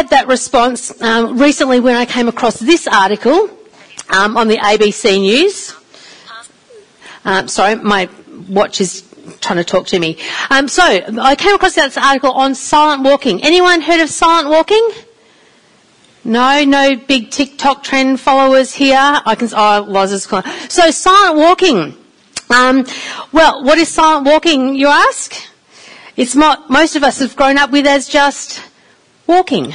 had that response um, recently when I came across this article um, on the ABC News. Um, sorry, my watch is trying to talk to me. Um, so I came across this article on silent walking. Anyone heard of silent walking? No, no big TikTok trend followers here. I can. Oh, Loz is So silent walking. Um, well, what is silent walking? You ask. It's what most of us have grown up with as just walking.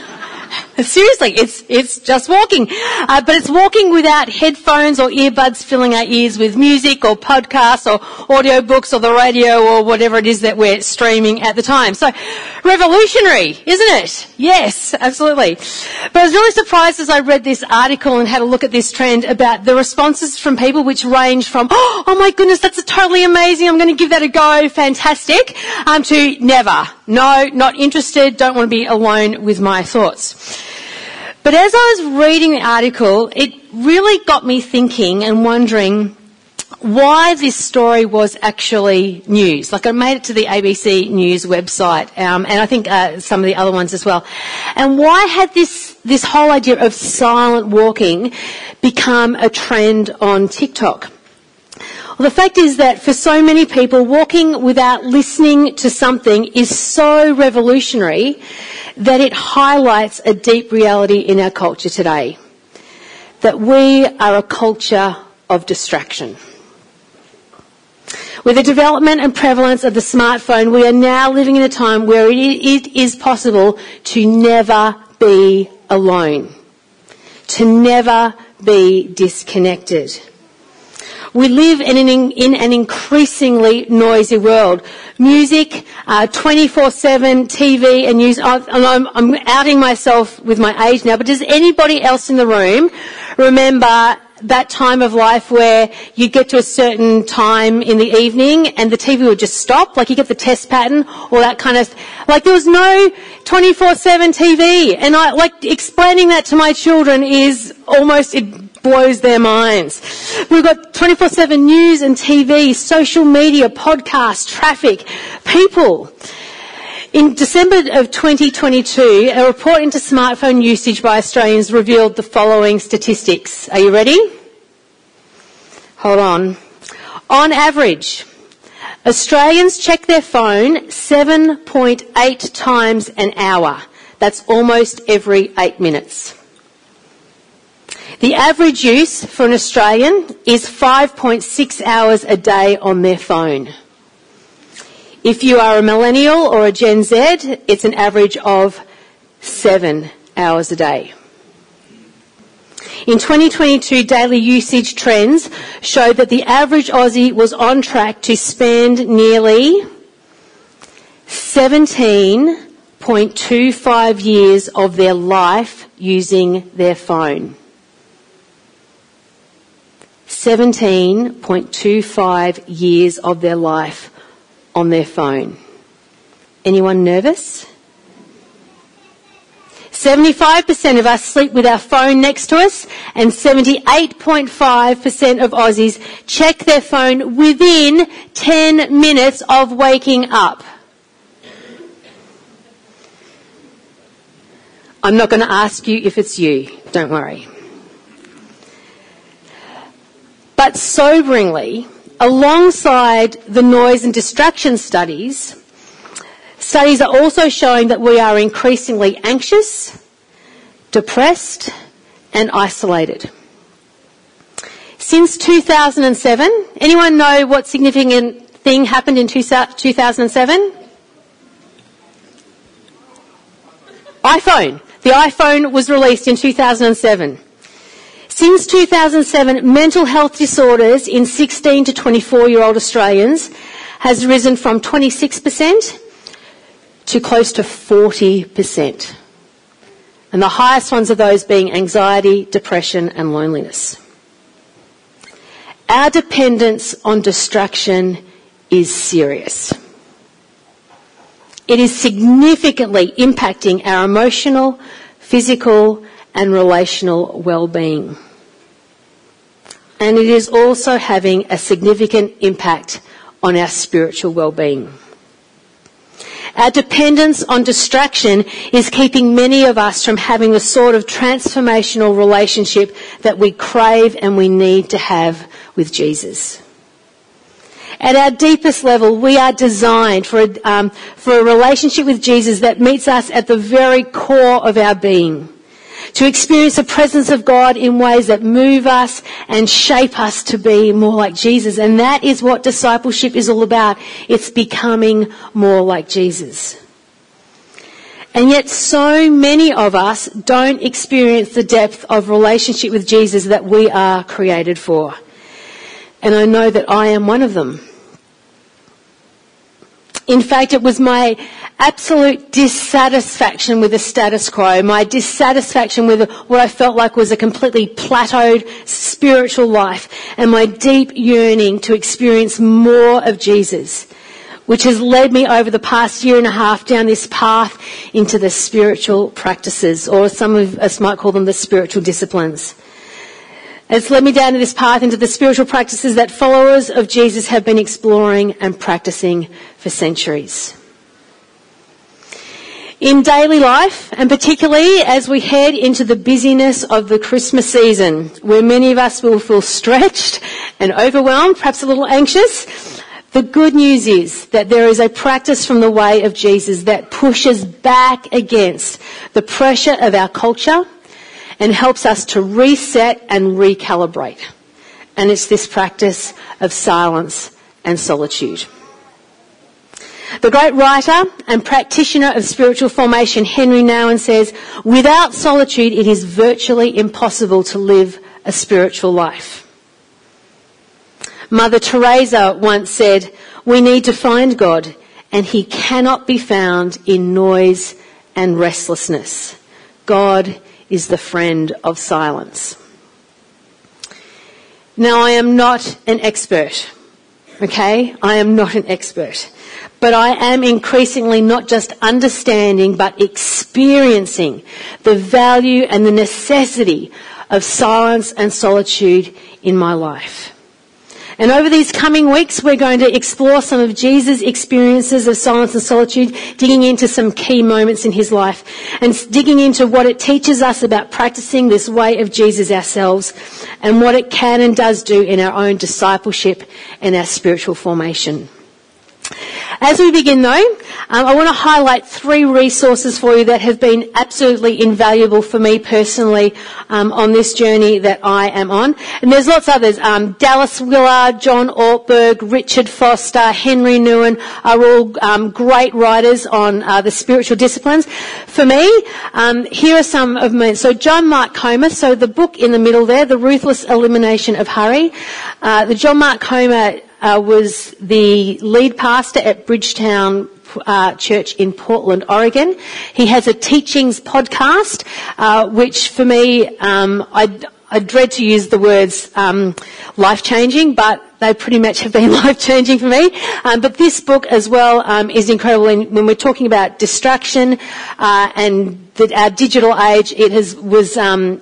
Seriously, it's it's just walking, uh, but it's walking without headphones or earbuds filling our ears with music or podcasts or audio books or the radio or whatever it is that we're streaming at the time. So, revolutionary, isn't it? Yes, absolutely. But I was really surprised as I read this article and had a look at this trend about the responses from people, which range from "Oh my goodness, that's totally amazing! I'm going to give that a go, fantastic," um, to "Never, no, not interested, don't want to be alone with my thoughts." But as I was reading the article, it really got me thinking and wondering why this story was actually news. Like I made it to the ABC News website, um, and I think uh, some of the other ones as well. And why had this this whole idea of silent walking become a trend on TikTok? Well, the fact is that for so many people, walking without listening to something is so revolutionary that it highlights a deep reality in our culture today. That we are a culture of distraction. With the development and prevalence of the smartphone, we are now living in a time where it is possible to never be alone. To never be disconnected. We live in an, in an increasingly noisy world. Music, uh, 24-7 TV and news. I, I'm, I'm outing myself with my age now, but does anybody else in the room remember that time of life where you get to a certain time in the evening and the TV would just stop, like you get the test pattern or that kind of, like there was no 24-7 TV. And I, like explaining that to my children is almost, it blows their minds. We've got 24-7 news and TV, social media, podcasts, traffic, people. In December of 2022, a report into smartphone usage by Australians revealed the following statistics. Are you ready? Hold on. On average, Australians check their phone 7.8 times an hour. That's almost every eight minutes. The average use for an Australian is 5.6 hours a day on their phone. If you are a millennial or a Gen Z, it's an average of seven hours a day. In 2022, daily usage trends showed that the average Aussie was on track to spend nearly 17.25 years of their life using their phone. 17.25 years of their life on their phone. Anyone nervous? 75% of us sleep with our phone next to us, and 78.5% of Aussies check their phone within 10 minutes of waking up. I'm not going to ask you if it's you, don't worry. But soberingly, alongside the noise and distraction studies, studies are also showing that we are increasingly anxious, depressed, and isolated. Since 2007, anyone know what significant thing happened in 2007? iPhone. The iPhone was released in 2007. Since 2007, mental health disorders in 16 to 24 year old Australians has risen from 26% to close to 40%. And the highest ones are those being anxiety, depression and loneliness. Our dependence on distraction is serious. It is significantly impacting our emotional, physical and relational well-being and it is also having a significant impact on our spiritual well-being. Our dependence on distraction is keeping many of us from having the sort of transformational relationship that we crave and we need to have with Jesus. At our deepest level, we are designed for a, um, for a relationship with Jesus that meets us at the very core of our being. To experience the presence of God in ways that move us and shape us to be more like Jesus. And that is what discipleship is all about. It's becoming more like Jesus. And yet so many of us don't experience the depth of relationship with Jesus that we are created for. And I know that I am one of them. In fact, it was my absolute dissatisfaction with the status quo, my dissatisfaction with what I felt like was a completely plateaued spiritual life, and my deep yearning to experience more of Jesus, which has led me over the past year and a half down this path into the spiritual practices, or some of us might call them the spiritual disciplines. It's led me down this path into the spiritual practices that followers of Jesus have been exploring and practicing for centuries. In daily life, and particularly as we head into the busyness of the Christmas season, where many of us will feel stretched and overwhelmed, perhaps a little anxious, the good news is that there is a practice from the way of Jesus that pushes back against the pressure of our culture and helps us to reset and recalibrate. And it's this practice of silence and solitude. The great writer and practitioner of spiritual formation, Henri Nouwen says, without solitude it is virtually impossible to live a spiritual life. Mother Teresa once said, we need to find God and he cannot be found in noise and restlessness. God is the friend of silence. Now, I am not an expert, okay? I am not an expert. But I am increasingly not just understanding, but experiencing the value and the necessity of silence and solitude in my life. And over these coming weeks, we're going to explore some of Jesus' experiences of silence and solitude, digging into some key moments in his life, and digging into what it teaches us about practicing this way of Jesus ourselves, and what it can and does do in our own discipleship and our spiritual formation. As we begin though, um, I want to highlight three resources for you that have been absolutely invaluable for me personally um, on this journey that I am on. And there's lots of others. Um, Dallas Willard, John Ortberg, Richard Foster, Henri Nouwen are all um, great writers on uh, the spiritual disciplines. For me, um, here are some of mine. so John Mark Comer, so the book in the middle there, The Ruthless Elimination of Hurry. Uh, the John Mark Comer uh, was the lead pastor at Bridgetown uh, Church in Portland, Oregon. He has a teachings podcast, uh, which for me, um, I, I, dread to use the words um, life changing, but they pretty much have been life changing for me. Um, but this book as well um, is incredible. when we're talking about distraction uh, and the, our digital age, it has was um,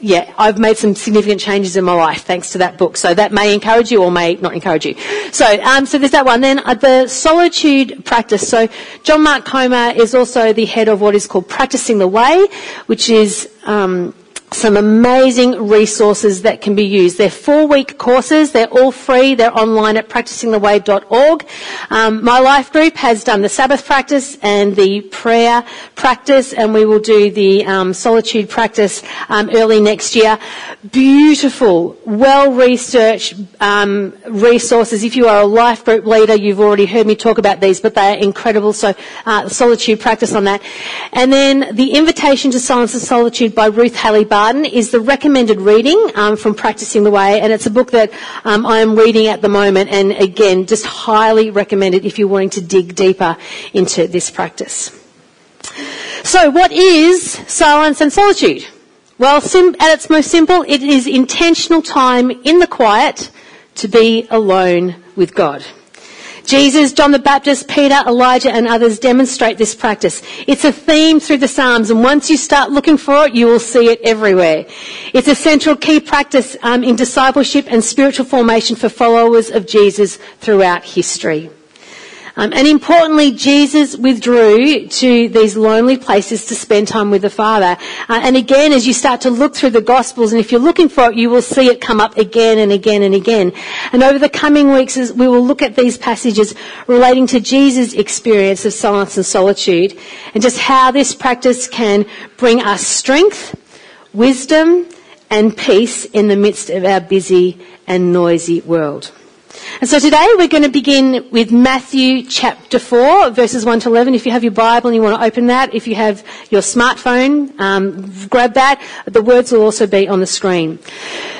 yeah, I've made some significant changes in my life thanks to that book. So that may encourage you or may not encourage you. So, um, so there's that one. Then uh, the solitude practice. So John Mark Comer is also the head of what is called Practicing the Way, which is um, some amazing resources that can be used. They're four week courses. They're all free. They're online at practicingtheway.org. Um, my life group has done the Sabbath practice and the prayer practice and we will do the um, solitude practice um, early next year. Beautiful, well researched um, resources. If you are a life group leader, you've already heard me talk about these, but they are incredible. So uh, solitude practice on that. And then the invitation to silence and solitude by Ruth Haley Barr is the recommended reading um, from Practicing the Way, and it's a book that um, I am reading at the moment, and again, just highly recommend it if you're wanting to dig deeper into this practice. So, what is silence and solitude? Well, sim- at its most simple, it is intentional time in the quiet to be alone with God. Jesus, John the Baptist, Peter, Elijah and others demonstrate this practice. It's a theme through the Psalms and once you start looking for it, you will see it everywhere. It's a central key practice um, in discipleship and spiritual formation for followers of Jesus throughout history. Um, and importantly, Jesus withdrew to these lonely places to spend time with the Father. Uh, and again, as you start to look through the Gospels, and if you're looking for it, you will see it come up again and again and again. And over the coming weeks, we will look at these passages relating to Jesus' experience of silence and solitude, and just how this practice can bring us strength, wisdom, and peace in the midst of our busy and noisy world. And so today we're going to begin with Matthew chapter 4, verses 1 to 11. If you have your Bible and you want to open that, if you have your smartphone, um, grab that. The words will also be on the screen.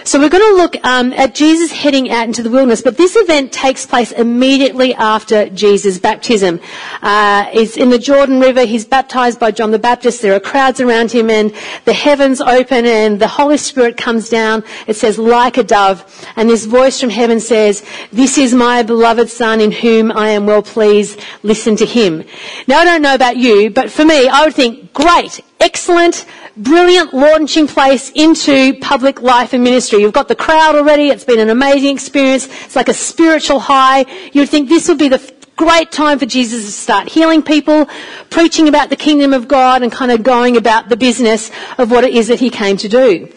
So we're going to look um, at Jesus heading out into the wilderness, but this event takes place immediately after Jesus' baptism. Uh, it's in the Jordan River. He's baptized by John the Baptist. There are crowds around him, and the heavens open, and the Holy Spirit comes down. It says, like a dove, and this voice from heaven says, "This is my beloved Son, in whom I am well pleased. Listen to him." Now I don't know about you, but for me, I would think, great, excellent brilliant launching place into public life and ministry. You've got the crowd already. It's been an amazing experience. It's like a spiritual high. You'd think this would be the great time for Jesus to start healing people, preaching about the kingdom of God and kind of going about the business of what it is that he came to do.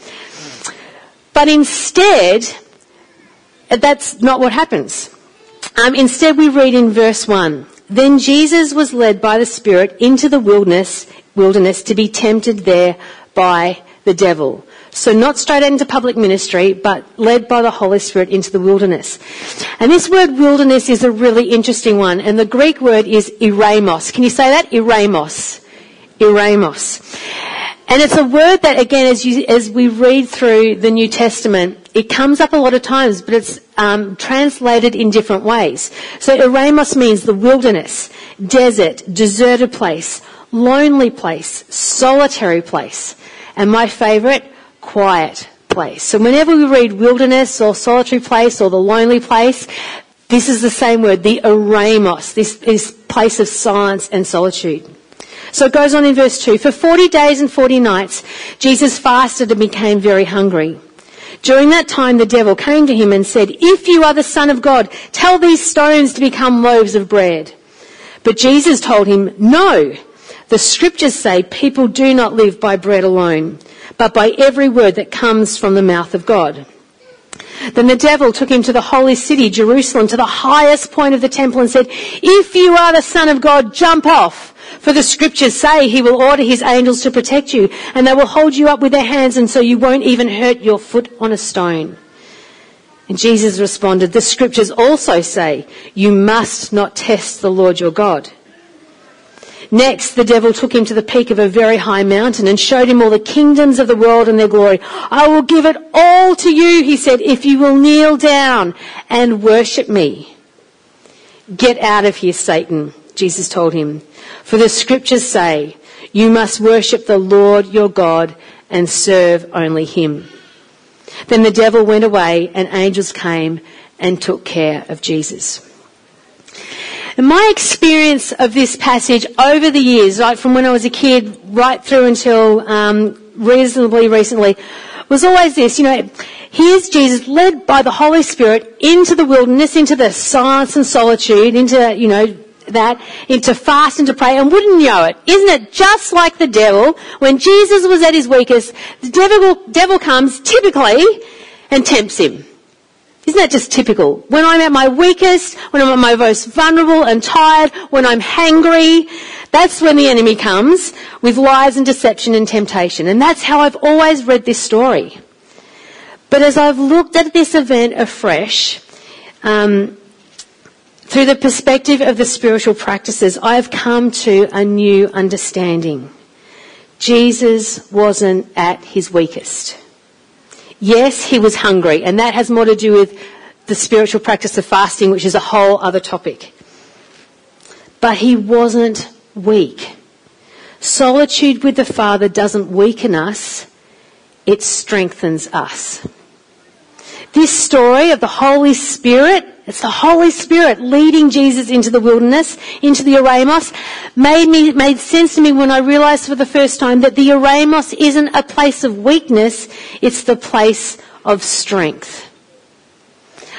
But instead, that's not what happens. Um, instead, we read in verse 1 Then Jesus was led by the Spirit into the wilderness wilderness to be tempted there by the devil. So not straight into public ministry, but led by the Holy Spirit into the wilderness. And this word wilderness is a really interesting one. And the Greek word is eremos. Can you say that? Eremos. Eremos. And it's a word that, again, as, you, as we read through the New Testament, it comes up a lot of times, but it's um, translated in different ways. So eremos means the wilderness, desert, deserted place, lonely place, solitary place, and my favourite, quiet place. So whenever we read wilderness or solitary place or the lonely place, this is the same word, the eremos, this, this place of silence and solitude. So it goes on in verse 2. For 40 days and 40 nights, Jesus fasted and became very hungry. During that time, the devil came to him and said, If you are the Son of God, tell these stones to become loaves of bread. But Jesus told him, No, the scriptures say people do not live by bread alone, but by every word that comes from the mouth of God. Then the devil took him to the holy city, Jerusalem, to the highest point of the temple and said, If you are the Son of God, jump off. For the scriptures say he will order his angels to protect you, and they will hold you up with their hands, and so you won't even hurt your foot on a stone. And Jesus responded, The scriptures also say, You must not test the Lord your God. Next, the devil took him to the peak of a very high mountain and showed him all the kingdoms of the world and their glory. I will give it all to you, he said, if you will kneel down and worship me. Get out of here, Satan, Jesus told him. For the scriptures say, you must worship the Lord your God and serve only him. Then the devil went away and angels came and took care of Jesus. And my experience of this passage over the years, right from when I was a kid right through until um, reasonably recently, was always this, you know, here's Jesus led by the Holy Spirit into the wilderness, into the silence and solitude, into, you know, that, into fast and to pray, and wouldn't know it, isn't it just like the devil, when Jesus was at his weakest, the devil, devil comes typically and tempts him. Isn't that just typical? When I'm at my weakest, when I'm at my most vulnerable and tired, when I'm hangry, that's when the enemy comes with lies and deception and temptation. And that's how I've always read this story. But as I've looked at this event afresh, um, through the perspective of the spiritual practices, I have come to a new understanding. Jesus wasn't at his weakest. Yes, he was hungry, and that has more to do with the spiritual practice of fasting, which is a whole other topic. But he wasn't weak. Solitude with the Father doesn't weaken us, it strengthens us. This story of the Holy Spirit, it's the Holy Spirit leading Jesus into the wilderness, into the Eremos, made me, made sense to me when I realized for the first time that the Eremos isn't a place of weakness, it's the place of strength.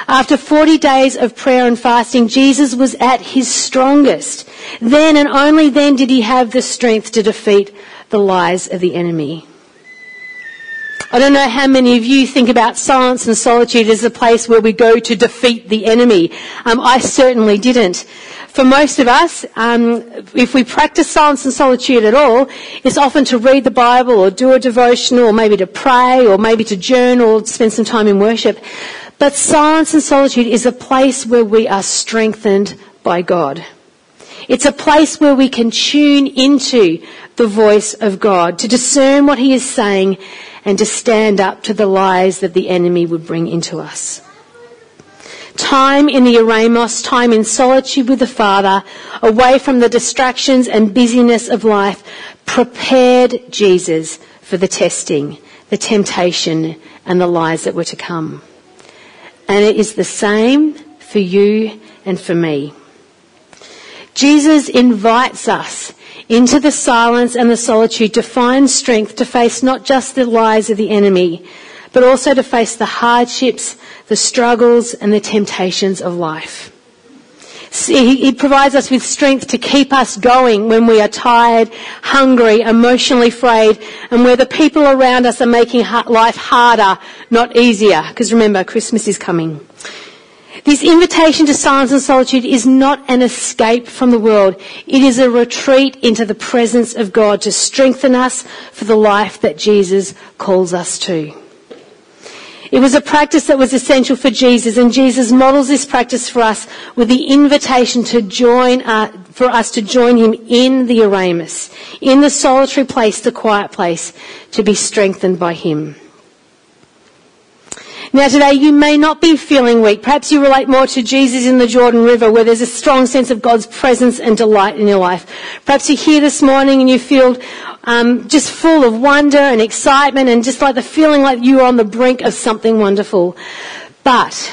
After 40 days of prayer and fasting, Jesus was at his strongest. Then and only then did he have the strength to defeat the lies of the enemy. I don't know how many of you think about silence and solitude as a place where we go to defeat the enemy. Um, I certainly didn't. For most of us, um, if we practice silence and solitude at all, it's often to read the Bible or do a devotional or maybe to pray or maybe to journal or spend some time in worship. But silence and solitude is a place where we are strengthened by God. It's a place where we can tune into the voice of God, to discern what He is saying and to stand up to the lies that the enemy would bring into us. Time in the eremos, time in solitude with the Father, away from the distractions and busyness of life, prepared Jesus for the testing, the temptation, and the lies that were to come. And it is the same for you and for me. Jesus invites us into the silence and the solitude to find strength to face not just the lies of the enemy, but also to face the hardships, the struggles and the temptations of life. He provides us with strength to keep us going when we are tired, hungry, emotionally frayed, and where the people around us are making life harder, not easier. Because remember, Christmas is coming. This invitation to silence and solitude is not an escape from the world. It is a retreat into the presence of God to strengthen us for the life that Jesus calls us to. It was a practice that was essential for Jesus, and Jesus models this practice for us with the invitation to join, uh, for us to join him in the eremos, in the solitary place, the quiet place, to be strengthened by him. Now today you may not be feeling weak. Perhaps you relate more to Jesus in the Jordan River where there's a strong sense of God's presence and delight in your life. Perhaps you're here this morning and you feel um, just full of wonder and excitement and just like the feeling like you are on the brink of something wonderful. But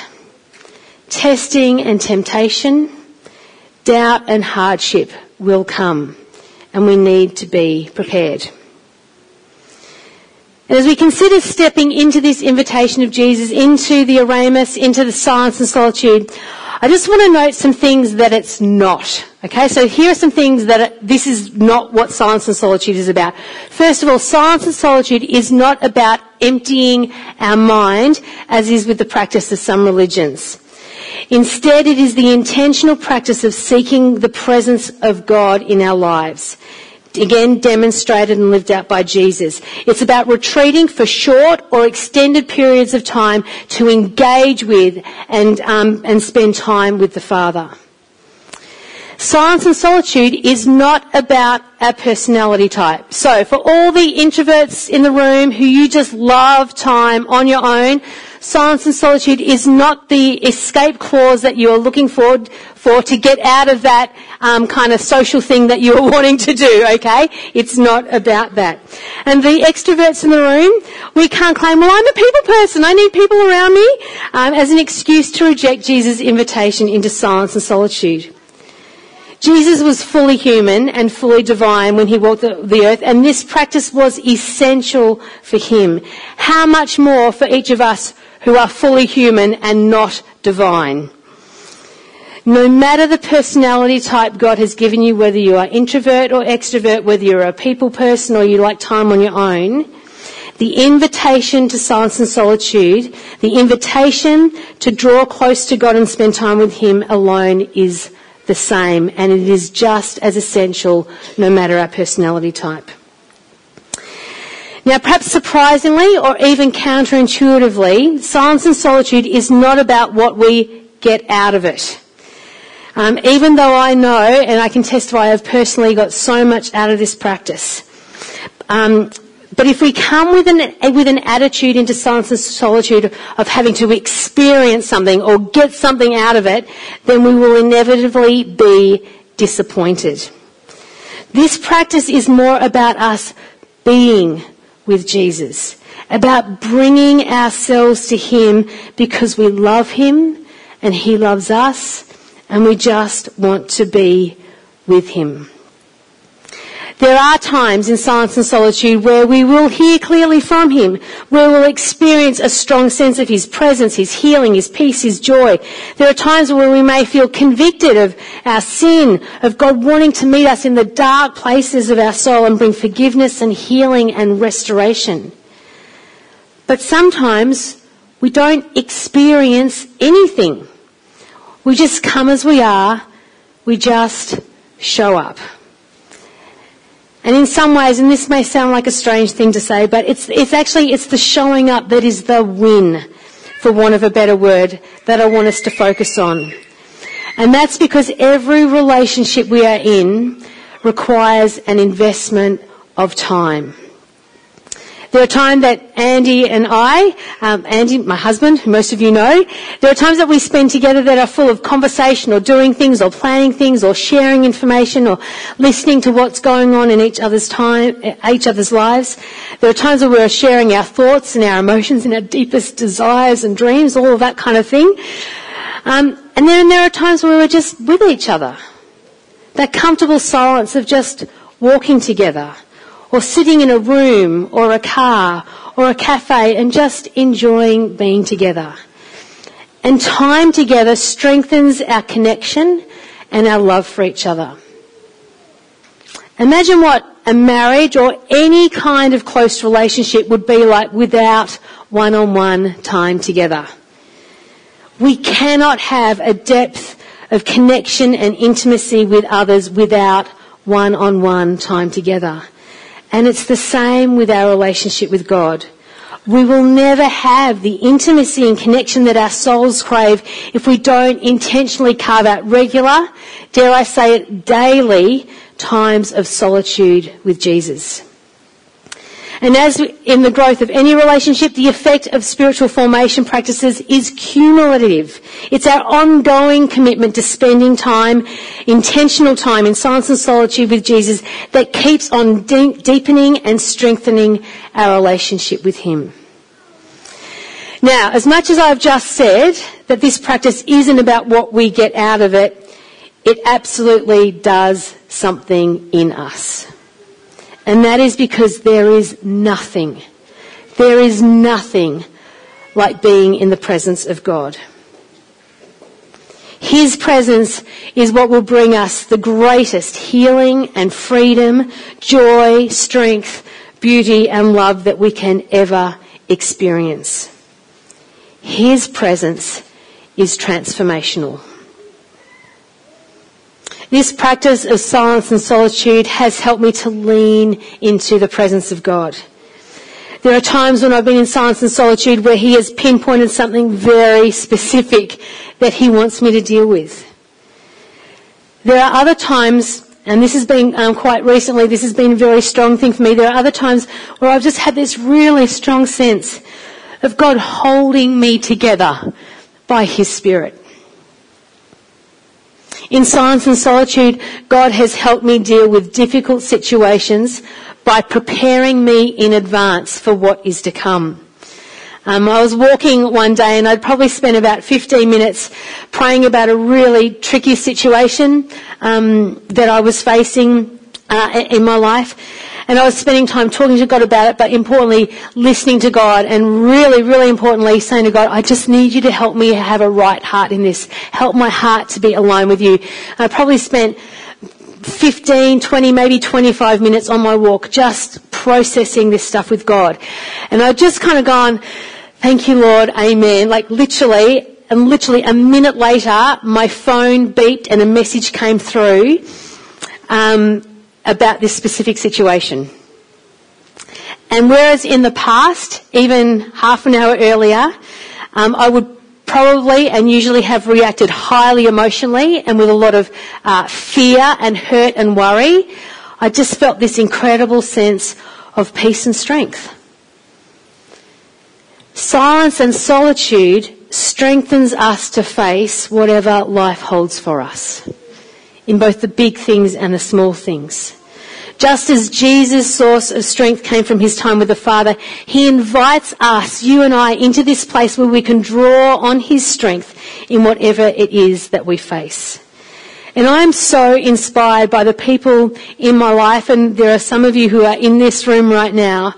testing and temptation, doubt and hardship will come and we need to be prepared. And as we consider stepping into this invitation of Jesus, into the eremos, into the silence and solitude, I just want to note some things that it's not. Okay, so here are some things that this is not what silence and solitude is about. First of all, silence and solitude is not about emptying our mind, as is with the practice of some religions. Instead, it is the intentional practice of seeking the presence of God in our lives again demonstrated and lived out by Jesus. It's about retreating for short or extended periods of time to engage with and, um, and spend time with the Father. Silence and solitude is not about our personality type. So for all the introverts in the room who you just love time on your own, silence and solitude is not the escape clause that you are looking forward for to get out of that um, kind of social thing that you are wanting to do. Okay, it's not about that. And the extroverts in the room, we can't claim, well, I'm a people person. I need people around me um, as an excuse to reject Jesus' invitation into silence and solitude. Jesus was fully human and fully divine when he walked the earth, and this practice was essential for him. How much more for each of us who are fully human and not divine. No matter the personality type God has given you, whether you are introvert or extrovert, whether you're a people person or you like time on your own, the invitation to silence and solitude, the invitation to draw close to God and spend time with Him alone is the same and it is just as essential no matter our personality type. Now, perhaps surprisingly or even counterintuitively, silence and solitude is not about what we get out of it. Um, even though I know, and I can testify, I've personally got so much out of this practice. Um, but if we come with an, with an attitude into silence and solitude of having to experience something or get something out of it, then we will inevitably be disappointed. This practice is more about us being with Jesus, about bringing ourselves to Him because we love Him and He loves us and we just want to be with Him. There are times in silence and solitude where we will hear clearly from Him, where we'll experience a strong sense of His presence, His healing, His peace, His joy. There are times where we may feel convicted of our sin, of God wanting to meet us in the dark places of our soul and bring forgiveness and healing and restoration. But sometimes we don't experience anything. We just come as we are. We just show up. And in some ways, and this may sound like a strange thing to say, but it's, it's actually, it's the showing up that is the win, for want of a better word, that I want us to focus on. And that's because every relationship we are in requires an investment of time. There are times that Andy and I, um, Andy, my husband, who most of you know, there are times that we spend together that are full of conversation or doing things or planning things or sharing information or listening to what's going on in each other's time, each other's lives. There are times where we're sharing our thoughts and our emotions and our deepest desires and dreams, all of that kind of thing. Um, and then there are times where we're just with each other. That comfortable silence of just walking together or sitting in a room or a car or a cafe and just enjoying being together. And time together strengthens our connection and our love for each other. Imagine what a marriage or any kind of close relationship would be like without one-on-one time together. We cannot have a depth of connection and intimacy with others without one-on-one time together. And it's the same with our relationship with God. We will never have the intimacy and connection that our souls crave if we don't intentionally carve out regular, dare I say it, daily times of solitude with Jesus. And as in the growth of any relationship, the effect of spiritual formation practices is cumulative. It's our ongoing commitment to spending time, intentional time in silence and solitude with Jesus that keeps on de- deepening and strengthening our relationship with Him. Now, as much as I've just said that this practice isn't about what we get out of it, it absolutely does something in us. And that is because there is nothing, there is nothing like being in the presence of God. His presence is what will bring us the greatest healing and freedom, joy, strength, beauty and love that we can ever experience. His presence is transformational. This practice of silence and solitude has helped me to lean into the presence of God. There are times when I've been in silence and solitude where He has pinpointed something very specific that He wants me to deal with. There are other times, and this has been um, quite recently, this has been a very strong thing for me. There are other times where I've just had this really strong sense of God holding me together by His Spirit. In silence and solitude, God has helped me deal with difficult situations by preparing me in advance for what is to come. Um, I was walking one day and I'd probably spent about 15 minutes praying about a really tricky situation um, that I was facing uh, in my life. And I was spending time talking to God about it, but importantly, listening to God and really, really importantly, saying to God, I just need you to help me have a right heart in this. Help my heart to be aligned with you. And I probably spent 15, 20, maybe 25 minutes on my walk just processing this stuff with God. And I just kind of gone, thank you Lord, amen. Like literally, and literally a minute later, my phone beeped and a message came through. Um, about this specific situation. And whereas in the past, even half an hour earlier, um, I would probably and usually have reacted highly emotionally and with a lot of uh, fear and hurt and worry, I just felt this incredible sense of peace and strength. Silence and solitude strengthens us to face whatever life holds for us in both the big things and the small things. Just as Jesus' source of strength came from his time with the Father, he invites us, you and I, into this place where we can draw on his strength in whatever it is that we face. And I am so inspired by the people in my life, and there are some of you who are in this room right now,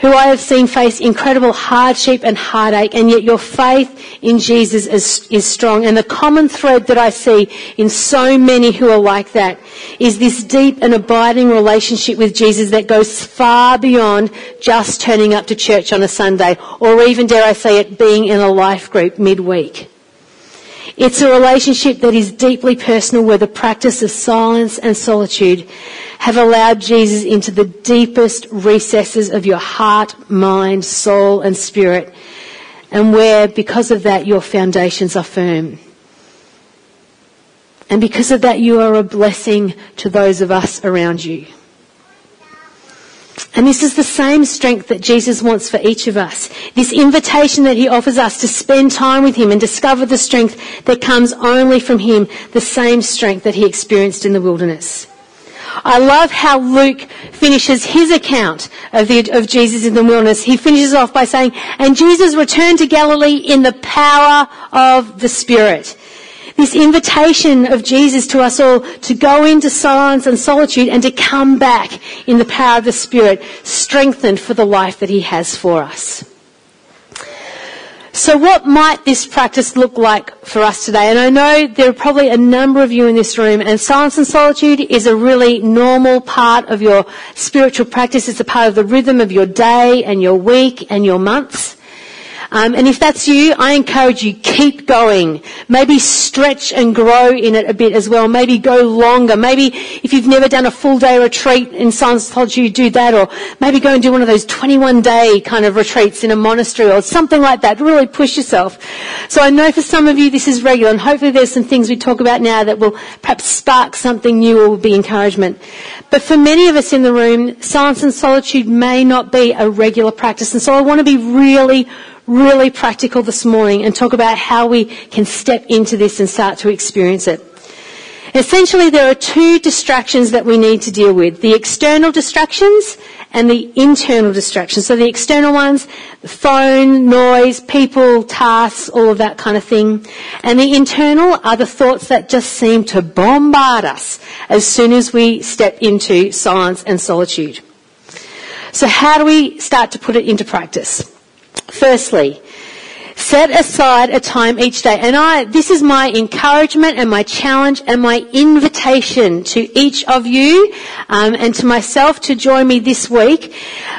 who I have seen face incredible hardship and heartache, and yet your faith in Jesus is, is strong. And the common thread that I see in so many who are like that is this deep and abiding relationship with Jesus that goes far beyond just turning up to church on a Sunday, or even, dare I say it, being in a life group midweek. It's a relationship that is deeply personal where the practice of silence and solitude have allowed Jesus into the deepest recesses of your heart, mind, soul and spirit and where because of that your foundations are firm. And because of that you are a blessing to those of us around you. And this is the same strength that Jesus wants for each of us. This invitation that he offers us to spend time with him and discover the strength that comes only from him, the same strength that he experienced in the wilderness. I love how Luke finishes his account of, the, of Jesus in the wilderness. He finishes off by saying, and Jesus returned to Galilee in the power of the Spirit this invitation of Jesus to us all to go into silence and solitude and to come back in the power of the Spirit, strengthened for the life that He has for us. So what might this practice look like for us today? And I know there are probably a number of you in this room and silence and solitude is a really normal part of your spiritual practice. It's a part of the rhythm of your day and your week and your months. Um, and if that's you, I encourage you, keep going. Maybe stretch and grow in it a bit as well. Maybe go longer. Maybe if you've never done a full day retreat in Scientology, do that. Or maybe go and do one of those 21 day kind of retreats in a monastery or something like that. Really push yourself. So I know for some of you this is regular and hopefully there's some things we talk about now that will perhaps spark something new or will be encouragement. But for many of us in the room, silence and solitude may not be a regular practice. And so I want to be really, really practical this morning and talk about how we can step into this and start to experience it. Essentially, there are two distractions that we need to deal with. The external distractions and the internal distractions. So the external ones, phone, noise, people, tasks, all of that kind of thing. And the internal are the thoughts that just seem to bombard us as soon as we step into silence and solitude. So how do we start to put it into practice? Firstly, set aside a time each day. And I, this is my encouragement and my challenge and my invitation to each of you um, and to myself to join me this week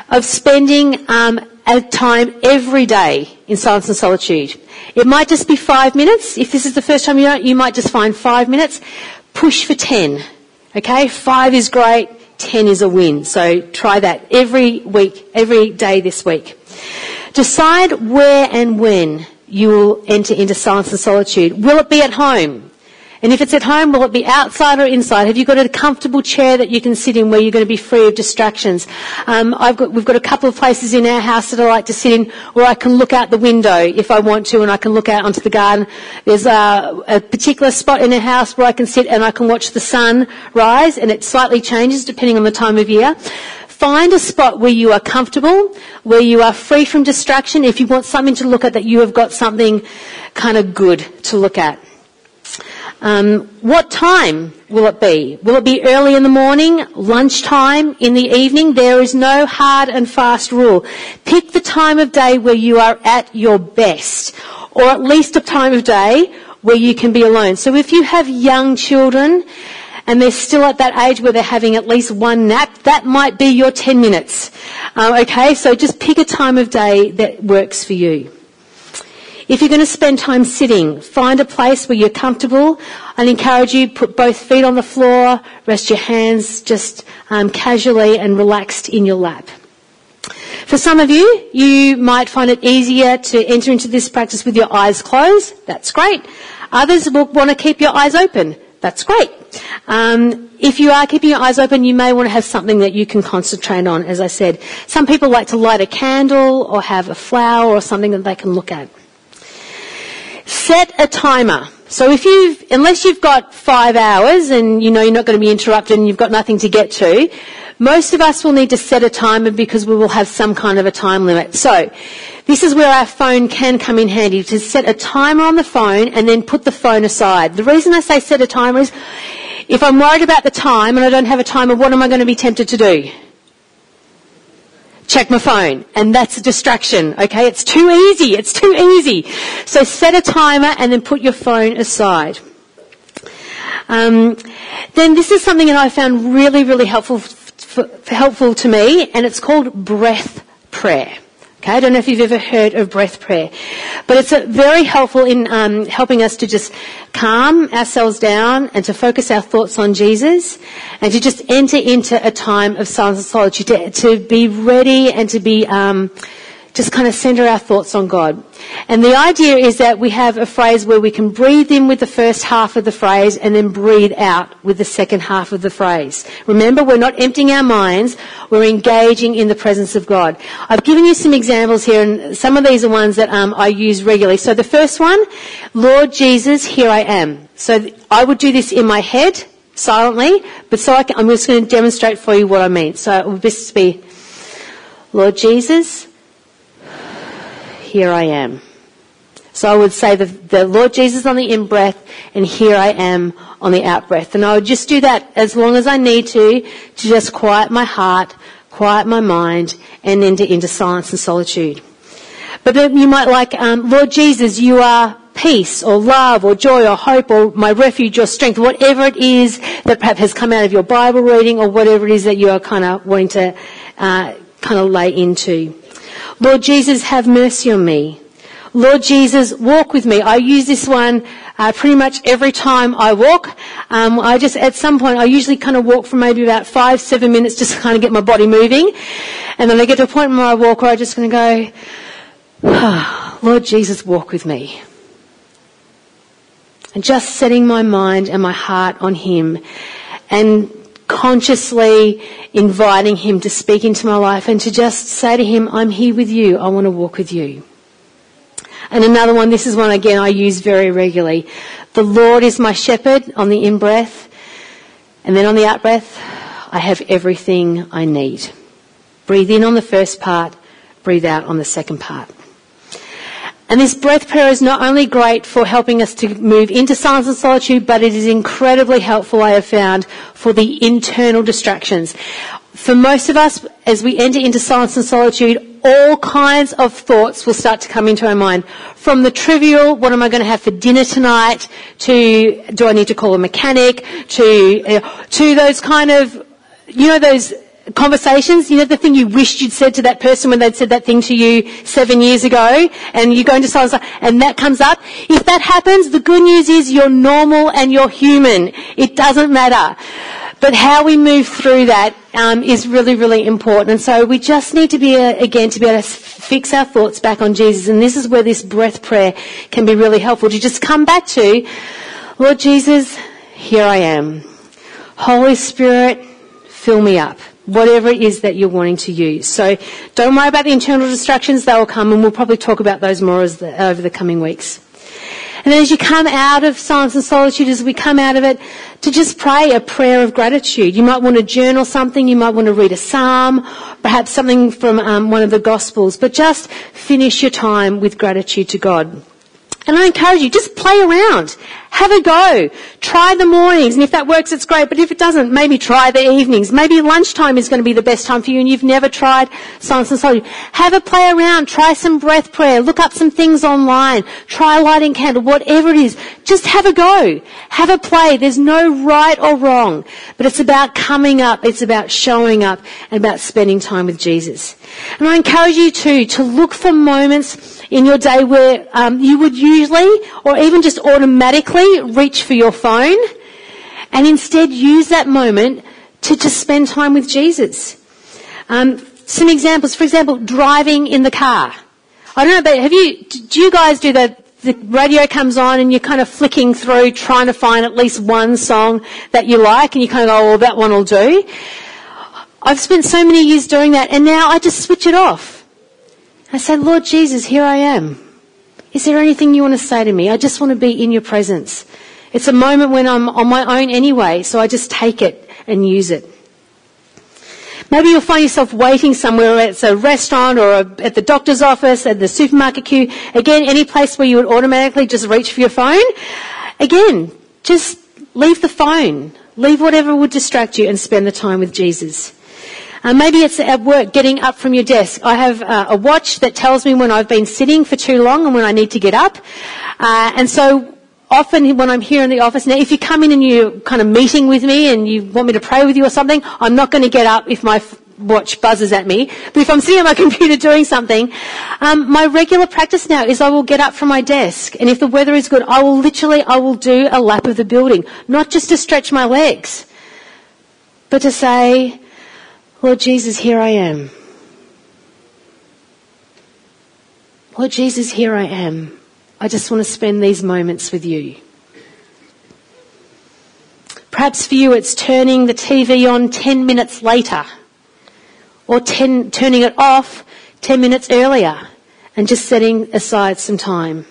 of spending um, a time every day in silence and solitude. It might just be five minutes. If this is the first time you don't, you might just find five minutes. Push for ten. Okay, five is great. 10 is a win. So try that every week, every day this week. Decide where and when you will enter into silence and solitude. Will it be at home? And if it's at home, will it be outside or inside? Have you got a comfortable chair that you can sit in where you're going to be free of distractions? Um, got, we've got a couple of places in our house that I like to sit in where I can look out the window if I want to and I can look out onto the garden. There's a, a particular spot in our house where I can sit and I can watch the sun rise and it slightly changes depending on the time of year. Find a spot where you are comfortable, where you are free from distraction. If you want something to look at, that you have got something kind of good to look at. Um, what time will it be? Will it be early in the morning, lunchtime, in the evening? There is no hard and fast rule. Pick the time of day where you are at your best, or at least a time of day where you can be alone. So if you have young children and they're still at that age where they're having at least one nap, that might be your 10 minutes. Uh, okay, so just pick a time of day that works for you. If you're going to spend time sitting, find a place where you're comfortable. i encourage you, put both feet on the floor, rest your hands just um, casually and relaxed in your lap. For some of you, you might find it easier to enter into this practice with your eyes closed. That's great. Others will want to keep your eyes open. That's great. Um, if you are keeping your eyes open, you may want to have something that you can concentrate on, as I said. Some people like to light a candle or have a flower or something that they can look at. Set a timer. So if you've, unless you've got five hours and you know you're not going to be interrupted and you've got nothing to get to, Most of us will need to set a timer because we will have some kind of a time limit. So, this is where our phone can come in handy to set a timer on the phone and then put the phone aside. The reason I say set a timer is if I'm worried about the time and I don't have a timer, what am I going to be tempted to do? check my phone. And that's a distraction, okay? It's too easy. It's too easy. So set a timer and then put your phone aside. Um, then this is something that I found really, really helpful, f- helpful to me, and it's called breath prayer. Okay, I don't know if you've ever heard of breath prayer, but it's very helpful in um, helping us to just calm ourselves down and to focus our thoughts on Jesus and to just enter into a time of silence and solitude, to, to be ready and to be um, just kind of center our thoughts on God. And the idea is that we have a phrase where we can breathe in with the first half of the phrase and then breathe out with the second half of the phrase. Remember, we're not emptying our minds, we're engaging in the presence of God. I've given you some examples here and some of these are ones that um, I use regularly. So the first one, Lord Jesus, here I am. So I would do this in my head, silently, but so I I'm just going to demonstrate for you what I mean. So it would just be, Lord Jesus, here I am. So I would say the, the Lord Jesus on the in-breath and here I am on the out-breath. And I would just do that as long as I need to, to just quiet my heart, quiet my mind and enter into silence and solitude. But then you might like, um, Lord Jesus, you are peace or love or joy or hope or my refuge or strength, whatever it is that perhaps has come out of your Bible reading or whatever it is that you are kind of wanting to uh, kind of lay into. Lord Jesus, have mercy on me. Lord Jesus, walk with me. I use this one uh, pretty much every time I walk. Um, I just, at some point, I usually kind of walk for maybe about five, seven minutes just to kind of get my body moving. And then I get to a point where I walk where I'm just going to go, oh, Lord Jesus, walk with me. And just setting my mind and my heart on Him. And consciously inviting Him to speak into my life and to just say to Him, I'm here with you. I want to walk with you. And another one, this is one again I use very regularly. The Lord is my shepherd on the in-breath. And then on the out-breath, I have everything I need. Breathe in on the first part, breathe out on the second part. And this breath prayer is not only great for helping us to move into silence and solitude, but it is incredibly helpful, I have found, for the internal distractions. For most of us, as we enter into silence and solitude, all kinds of thoughts will start to come into our mind. From the trivial, what am I going to have for dinner tonight, to do I need to call a mechanic, to, uh, to those kind of, you know, those conversations, you know, the thing you wished you'd said to that person when they'd said that thing to you seven years ago, and you go into silence, and that comes up. If that happens, the good news is you're normal and you're human. It doesn't matter. But how we move through that um, is really, really important. And so we just need to be, uh, again, to be able to fix our thoughts back on Jesus. And this is where this breath prayer can be really helpful to just come back to, Lord Jesus, here I am. Holy Spirit, fill me up whatever it is that you're wanting to use. So don't worry about the internal distractions, they will come and we'll probably talk about those more the, over the coming weeks. And as you come out of silence and solitude, as we come out of it, to just pray a prayer of gratitude. You might want to journal something, you might want to read a psalm, perhaps something from um, one of the gospels, but just finish your time with gratitude to God. And I encourage you, just play around. Have a go. Try the mornings, and if that works, it's great. But if it doesn't, maybe try the evenings. Maybe lunchtime is going to be the best time for you, and you've never tried silence and solitude. Have a play around. Try some breath prayer. Look up some things online. Try lighting candle. Whatever it is, just have a go. Have a play. There's no right or wrong, but it's about coming up. It's about showing up, and about spending time with Jesus. And I encourage you too to look for moments in your day where um, you would usually, or even just automatically reach for your phone and instead use that moment to just spend time with Jesus. Um, some examples, for example, driving in the car. I don't know, but have you, do you guys do that? The radio comes on and you're kind of flicking through trying to find at least one song that you like and you kind of go, well, that one will do. I've spent so many years doing that and now I just switch it off. I said, Lord Jesus, here I am. Is there anything you want to say to me? I just want to be in your presence. It's a moment when I'm on my own anyway, so I just take it and use it. Maybe you'll find yourself waiting somewhere, it's a restaurant or a, at the doctor's office, at the supermarket queue. Again, any place where you would automatically just reach for your phone. Again, just leave the phone. Leave whatever would distract you and spend the time with Jesus. Uh, maybe it's at work, getting up from your desk. I have uh, a watch that tells me when I've been sitting for too long and when I need to get up. Uh, and so often when I'm here in the office, now if you come in and you're kind of meeting with me and you want me to pray with you or something, I'm not going to get up if my watch buzzes at me. But if I'm sitting on my computer doing something, um, my regular practice now is I will get up from my desk, and if the weather is good, I will literally I will do a lap of the building, not just to stretch my legs, but to say, Lord Jesus, here I am. Lord Jesus, here I am. I just want to spend these moments with you. Perhaps for you it's turning the TV on 10 minutes later or ten, turning it off 10 minutes earlier and just setting aside some time.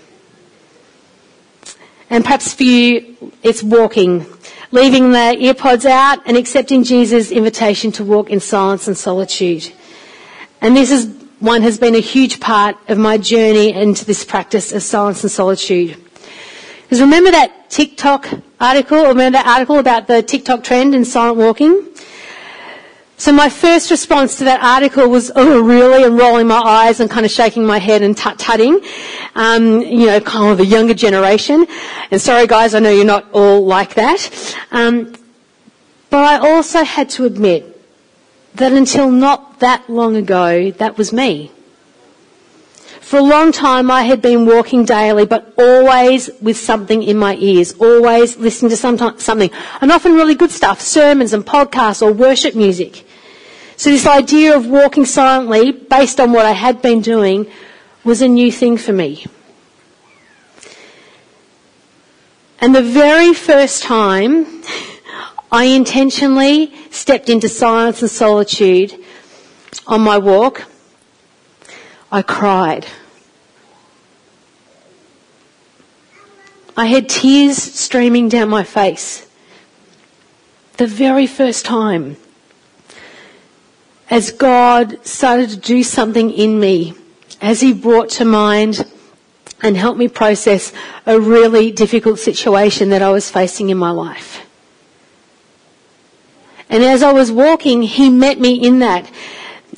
And perhaps for you it's walking leaving the earpods out and accepting Jesus' invitation to walk in silence and solitude. And this is one has been a huge part of my journey into this practice of silence and solitude. Because remember that TikTok article, remember that article about the TikTok trend in silent walking? So my first response to that article was, oh really, and rolling my eyes and kind of shaking my head and tut-tutting. Um, you know, kind of the younger generation. And sorry guys, I know you're not all like that. Um, but I also had to admit that until not that long ago, that was me. For a long time I had been walking daily, but always with something in my ears, always listening to something, and often really good stuff, sermons and podcasts or worship music. So this idea of walking silently, based on what I had been doing, was a new thing for me. And the very first time I intentionally stepped into silence and solitude on my walk, I cried. I had tears streaming down my face. The very first time as God started to do something in me, as He brought to mind and helped me process a really difficult situation that I was facing in my life. And as I was walking, He met me in that.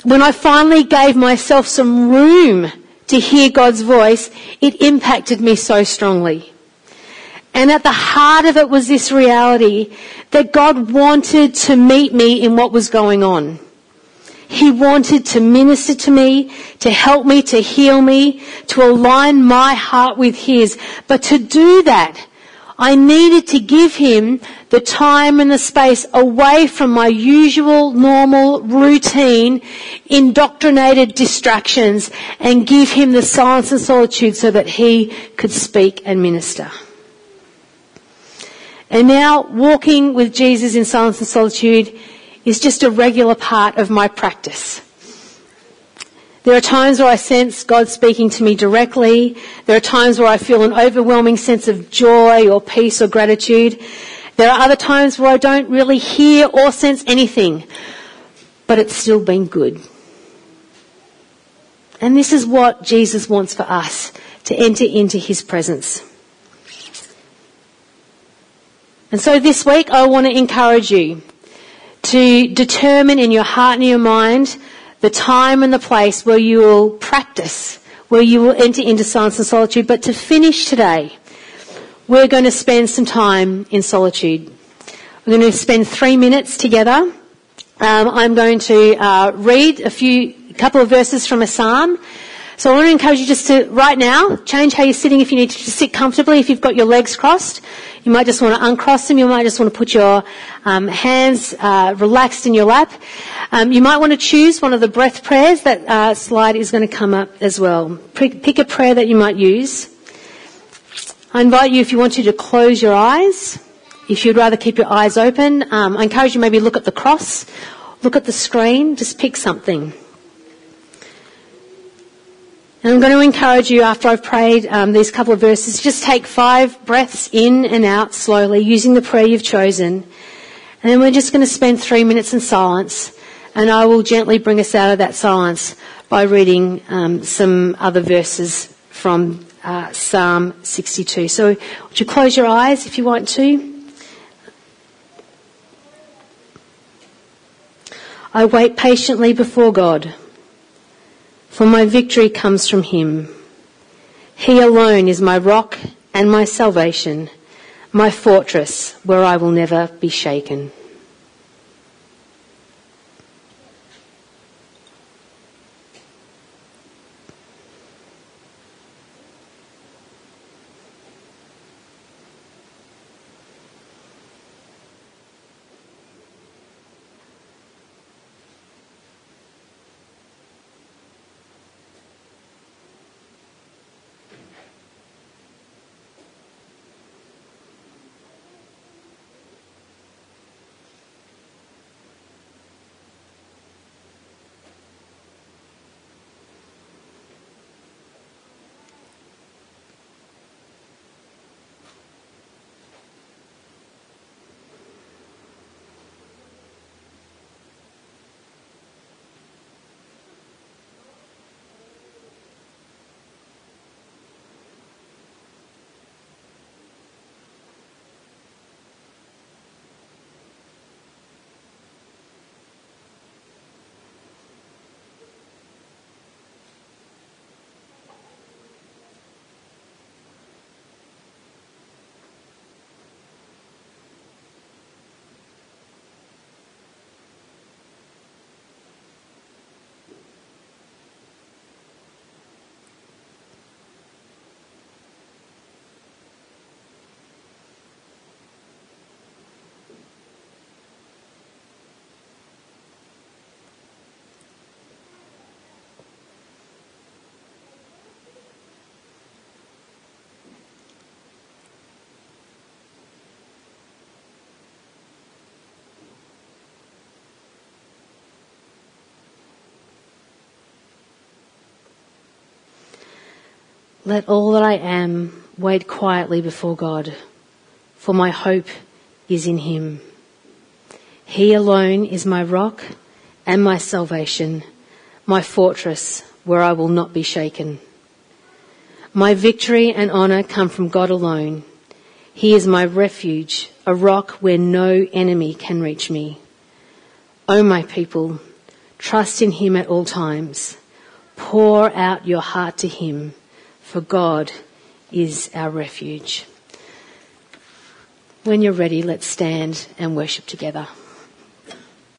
When I finally gave myself some room to hear God's voice, it impacted me so strongly. And at the heart of it was this reality that God wanted to meet me in what was going on. He wanted to minister to me, to help me, to heal me, to align my heart with His. But to do that, I needed to give Him the time and the space away from my usual, normal, routine, indoctrinated distractions and give Him the silence and solitude so that He could speak and minister. And now walking with Jesus in silence and solitude is just a regular part of my practice. There are times where I sense God speaking to me directly. There are times where I feel an overwhelming sense of joy or peace or gratitude. There are other times where I don't really hear or sense anything, but it's still been good. And this is what Jesus wants for us, to enter into His presence. And so this week I want to encourage you to determine in your heart and your mind the time and the place where you will practice, where you will enter into silence and solitude. But to finish today, we're going to spend some time in solitude. We're going to spend three minutes together. Um, I'm going to uh, read a few, a couple of verses from a psalm. So I want to encourage you just to, right now, change how you're sitting if you need to sit comfortably, if you've got your legs crossed. You might just want to uncross them. You might just want to put your um, hands uh, relaxed in your lap. Um, you might want to choose one of the breath prayers. That uh, slide is going to come up as well. Pick a prayer that you might use. I invite you, if you want to, to close your eyes. If you'd rather keep your eyes open, um, I encourage you maybe look at the cross, look at the screen, just pick something. And I'm going to encourage you after I've prayed um, these couple of verses, just take five breaths in and out slowly using the prayer you've chosen. And then we're just going to spend three minutes in silence And I will gently bring us out of that silence by reading um, some other verses from uh, Psalm 62. So, would you close your eyes if you want to? I wait patiently before God, for my victory comes from Him. He alone is my rock and my salvation, my fortress where I will never be shaken. Let all that I am wait quietly before God, for my hope is in Him. He alone is my rock and my salvation, my fortress where I will not be shaken. My victory and honour come from God alone. He is my refuge, a rock where no enemy can reach me. O oh, my people, trust in Him at all times. Pour out your heart to Him for God is our refuge. When you're ready, let's stand and worship together.